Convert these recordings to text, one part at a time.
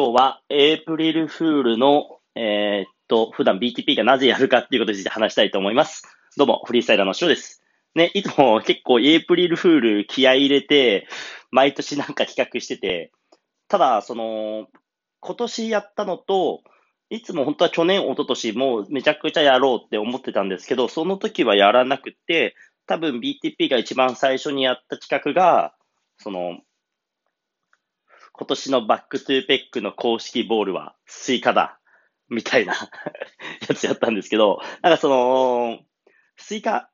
今日はエイプリルフールの、えー、っと、普段 BTP がなぜやるかっていうことについて話したいと思います。どうも、フリースタイラーのショです。ね、いつも結構エイプリルフール気合い入れて、毎年なんか企画してて、ただ、その、今年やったのと、いつも本当は去年、一昨年もうめちゃくちゃやろうって思ってたんですけど、その時はやらなくて、多分 BTP が一番最初にやった企画が、その、今年のバックトゥーペックの公式ボールはスイカだ。みたいな やつやったんですけど、なんかその、スイカ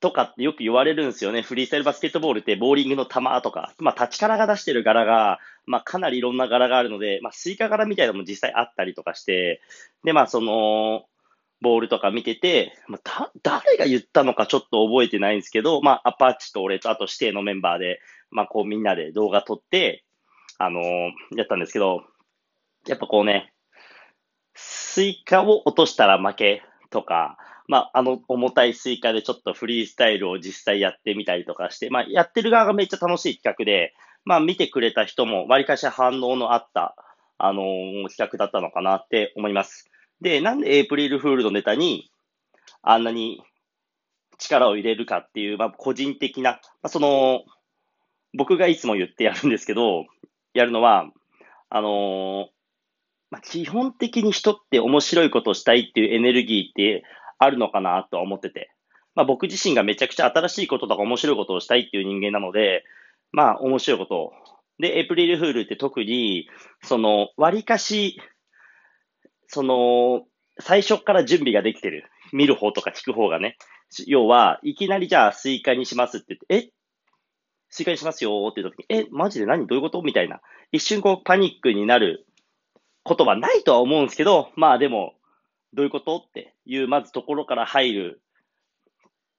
とかってよく言われるんですよね。フリースタイルバスケットボールってボーリングの球とか、まあ、タチカラが出してる柄が、まあ、かなりいろんな柄があるので、まあ、スイカ柄みたいなのも実際あったりとかして、で、まあ、その、ボールとか見てて、まあ、誰が言ったのかちょっと覚えてないんですけど、まあ、アパッチと俺とあと指定のメンバーで、まあ、こうみんなで動画撮って、あの、やったんですけど、やっぱこうね、スイカを落としたら負けとか、まあ、あの重たいスイカでちょっとフリースタイルを実際やってみたりとかして、まあ、やってる側がめっちゃ楽しい企画で、まあ、見てくれた人も割かし反応のあった、あのー、企画だったのかなって思います。で、なんでエイプリルフールのネタにあんなに力を入れるかっていう、まあ、個人的な、まあ、その、僕がいつも言ってやるんですけど、やるのは、あの、まあ、基本的に人って面白いことをしたいっていうエネルギーってあるのかなとは思ってて、まあ、僕自身がめちゃくちゃ新しいこととか面白いことをしたいっていう人間なので、まあ面白いことを。で、エプリルフールって特に、その、割かし、その、最初から準備ができてる。見る方とか聞く方がね。要は、いきなりじゃあスイカにしますって言って、え？スイカにしますよって言った時に、え、マジで何？どういうこと？みたいな。一瞬こうパニックになることはないとは思うんですけど、まあでも、どういうことっていう、まずところから入る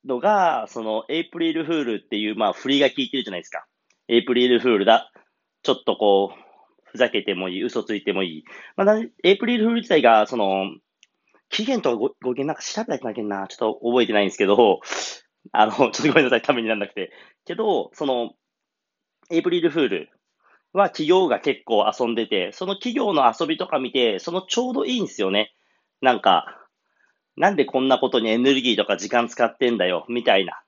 のが、その、エイプリルフールっていう、まあ、振りが効いてるじゃないですか。エイプリルフールだ。ちょっとこう、ふざけてもいい、嘘ついてもいい。まあ、エイプリルフール自体が、その、期限と語源なんか調べなきゃな、ちょっと覚えてないんですけど、あの、ちょっとごめんなさい、ためにならなくて。けど、その、エイプリルフールは企業が結構遊んでて、その企業の遊びとか見て、そのちょうどいいんですよね。なんか、なんでこんなことにエネルギーとか時間使ってんだよ、みたいな。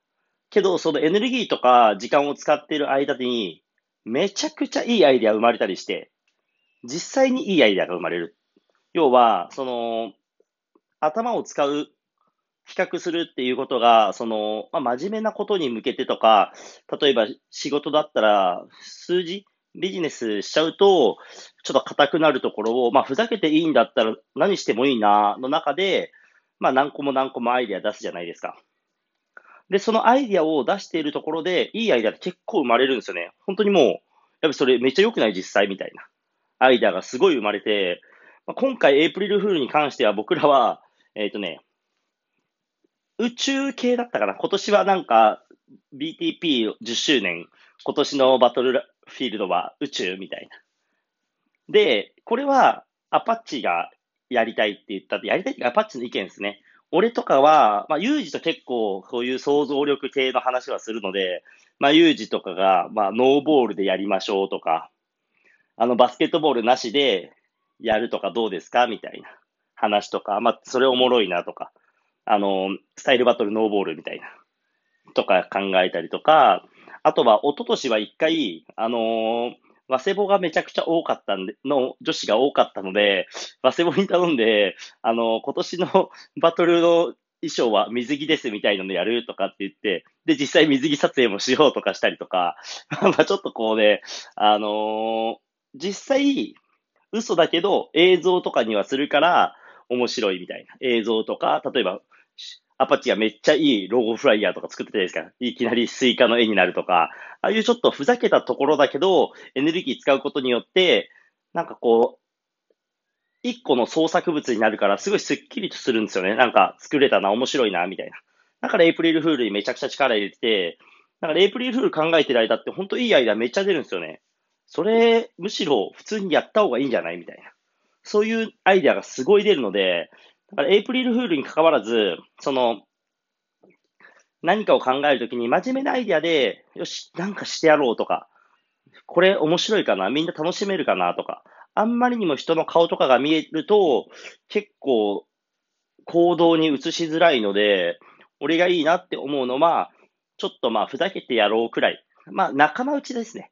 けど、そのエネルギーとか時間を使ってる間に、めちゃくちゃいいアイデア生まれたりして、実際にいいアイデアが生まれる。要は、その、頭を使う、比較するっていうことが、その、まあ、真面目なことに向けてとか、例えば仕事だったら、数字ビジネスしちゃうと、ちょっと硬くなるところを、まあ、ふざけていいんだったら何してもいいな、の中で、まあ、何個も何個もアイデア出すじゃないですか。で、そのアイデアを出しているところで、いいアイデアって結構生まれるんですよね。本当にもう、やっぱそれめっちゃ良くない実際みたいな。アイデアがすごい生まれて、まあ、今回エイプリルフールに関しては僕らは、えっ、ー、とね、宇宙系だったかな？今年はなんか BTP10 周年、今年のバトルフィールドは宇宙みたいな。で、これはアパッチがやりたいって言ったって、やりたいってアパッチの意見ですね。俺とかは、まあ、ユージと結構、そういう想像力系の話はするので、まあ、ユージとかが、まあ、ノーボールでやりましょうとか、あの、バスケットボールなしでやるとかどうですか？みたいな話とか、まあ、それおもろいなとか、あの、スタイルバトルノーボールみたいな、とか考えたりとか、あとは、一昨年は一回、あのー、和セボがめちゃくちゃ多かったんで、の女子が多かったので、和セボに頼んで、あの、今年の バトルの衣装は水着ですみたいなのやるとかって言って、で、実際水着撮影もしようとかしたりとか、まあちょっとこうね、あのー、実際、嘘だけど映像とかにはするから面白いみたいな。映像とか、例えば、アパッチがめっちゃいいロゴフライヤーとか作ってたじゃないですか。いきなりスイカの絵になるとか、ああいうちょっとふざけたところだけど、エネルギー使うことによって、なんかこう、一個の創作物になるから、すごいスッキリとするんですよね。なんか、作れたな、面白いな、みたいな。だからエイプリルフールにめちゃくちゃ力入れてて、だからエイプリルフール考えてる間って本当いいアイデアめっちゃ出るんですよね。それ、むしろ普通にやった方がいいんじゃない？みたいな。そういうアイデアがすごい出るので、だからエイプリルフールに関わらず、その、何かを考えるときに真面目なアイディアで、よし、なんかしてやろうとか、これ面白いかなみんな楽しめるかなとか、あんまりにも人の顔とかが見えると、結構行動に移しづらいので、俺がいいなって思うのは、ちょっとまあ、ふざけてやろうくらい。まあ、仲間内ですね。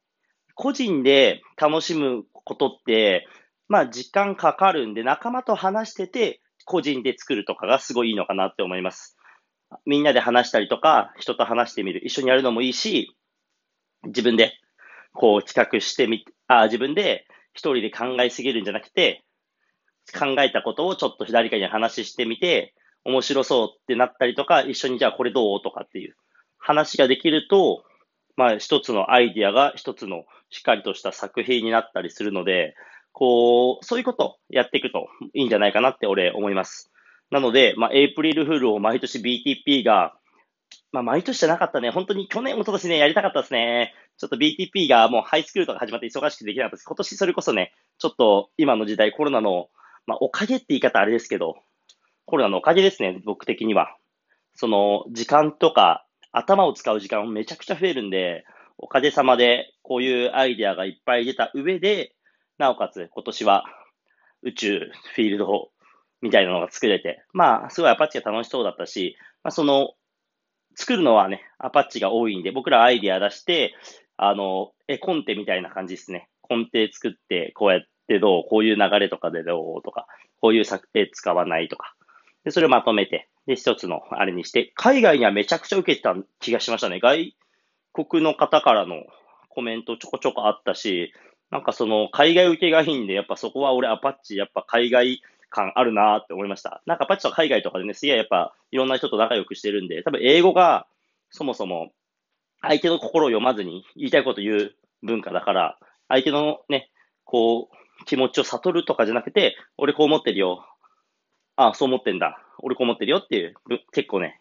個人で楽しむことって、まあ、時間かかるんで、仲間と話してて、個人で作るとかがすごいいいのかなって思います。みんなで話したりとか、人と話してみる。一緒にやるのもいいし、自分で、こう、企画してみ、あ、自分で一人で考えすぎるんじゃなくて、考えたことをちょっと誰かに話してみて、面白そうってなったりとか、一緒にじゃあこれどうとかっていう話ができると、まあ一つのアイディアが一つのしっかりとした作品になったりするので、こう、そういうことやっていくといいんじゃないかなって俺思います。なので、まあエイプリルフールを毎年 BTP が、まあ毎年じゃなかったね。本当に去年、一昨年ね、やりたかったですね。ちょっと BTP がもうハイスクールとか始まって忙しくできなかったです。今年それこそね、ちょっと今の時代コロナの、まあおかげって言い方あれですけど、コロナのおかげですね、僕的には。その、時間とか、頭を使う時間めちゃくちゃ増えるんで、おかげさまで、こういうアイデアがいっぱい出た上で、なおかつ今年は宇宙、フィールドみたいなのが作れて、まあ、すごいアパッチが楽しそうだったし、まあ、その、作るのはね、アパッチが多いんで、僕らアイディア出して、あの、え、コンテみたいな感じですね。コンテ作って、こうやってどう、こういう流れとかでどうとか、こういう策定使わないとか、で、それをまとめて、で、一つのあれにして、海外にはめちゃくちゃ受けてた気がしましたね。外国の方からのコメントちょこちょこあったし、なんかその海外受けがいいんで、やっぱそこは俺アパッチやっぱ海外感あるなって思いました。なんかアパッチと海外とかでね、すげえやっぱいろんな人と仲良くしてるんで、多分英語がそもそも相手の心を読まずに言いたいこと言う文化だから、相手のね、こう、気持ちを悟るとかじゃなくて、俺こう思ってるよ。ああ、そう思ってんだ。俺こう思ってるよっていう、結構ね、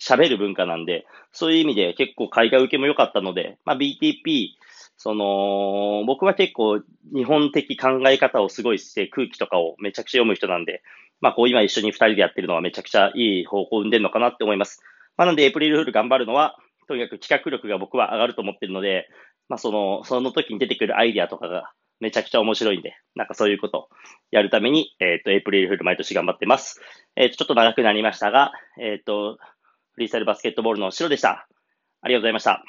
喋る文化なんで、そういう意味で結構海外受けも良かったので、まあ BTP、その、僕は結構日本的考え方をすごいして空気とかをめちゃくちゃ読む人なんで、まあこう今一緒に二人でやってるのはめちゃくちゃいい方向を生んでるのかなって思います。まあなんでエイプリルフール頑張るのは、とにかく企画力が僕は上がると思ってるので、まあその、その時に出てくるアイディアとかがめちゃくちゃ面白いんで、なんかそういうことをやるために、えっ、ー、と、エイプリルフール毎年頑張ってます。えっ、ー、と、ちょっと長くなりましたが、えっ、ー、と、フリースタイルバスケットボールの白でした。ありがとうございました。